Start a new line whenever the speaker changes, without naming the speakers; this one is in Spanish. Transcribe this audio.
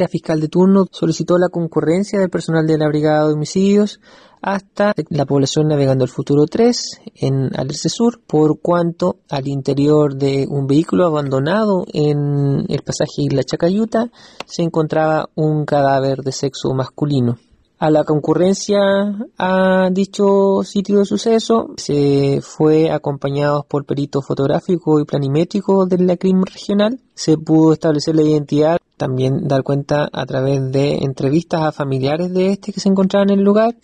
la fiscal de turno solicitó la concurrencia del personal de la Brigada de Homicidios hasta la población Navegando el Futuro 3 en Alerce Sur, por cuanto al interior de un vehículo abandonado en el pasaje Isla Chacayuta se encontraba un cadáver de sexo masculino. A la concurrencia a dicho sitio de suceso se fue acompañados por peritos fotográficos y planimétricos de la crimen regional. Se pudo establecer la identidad, también dar cuenta a través de entrevistas a familiares de este que se encontraban en el lugar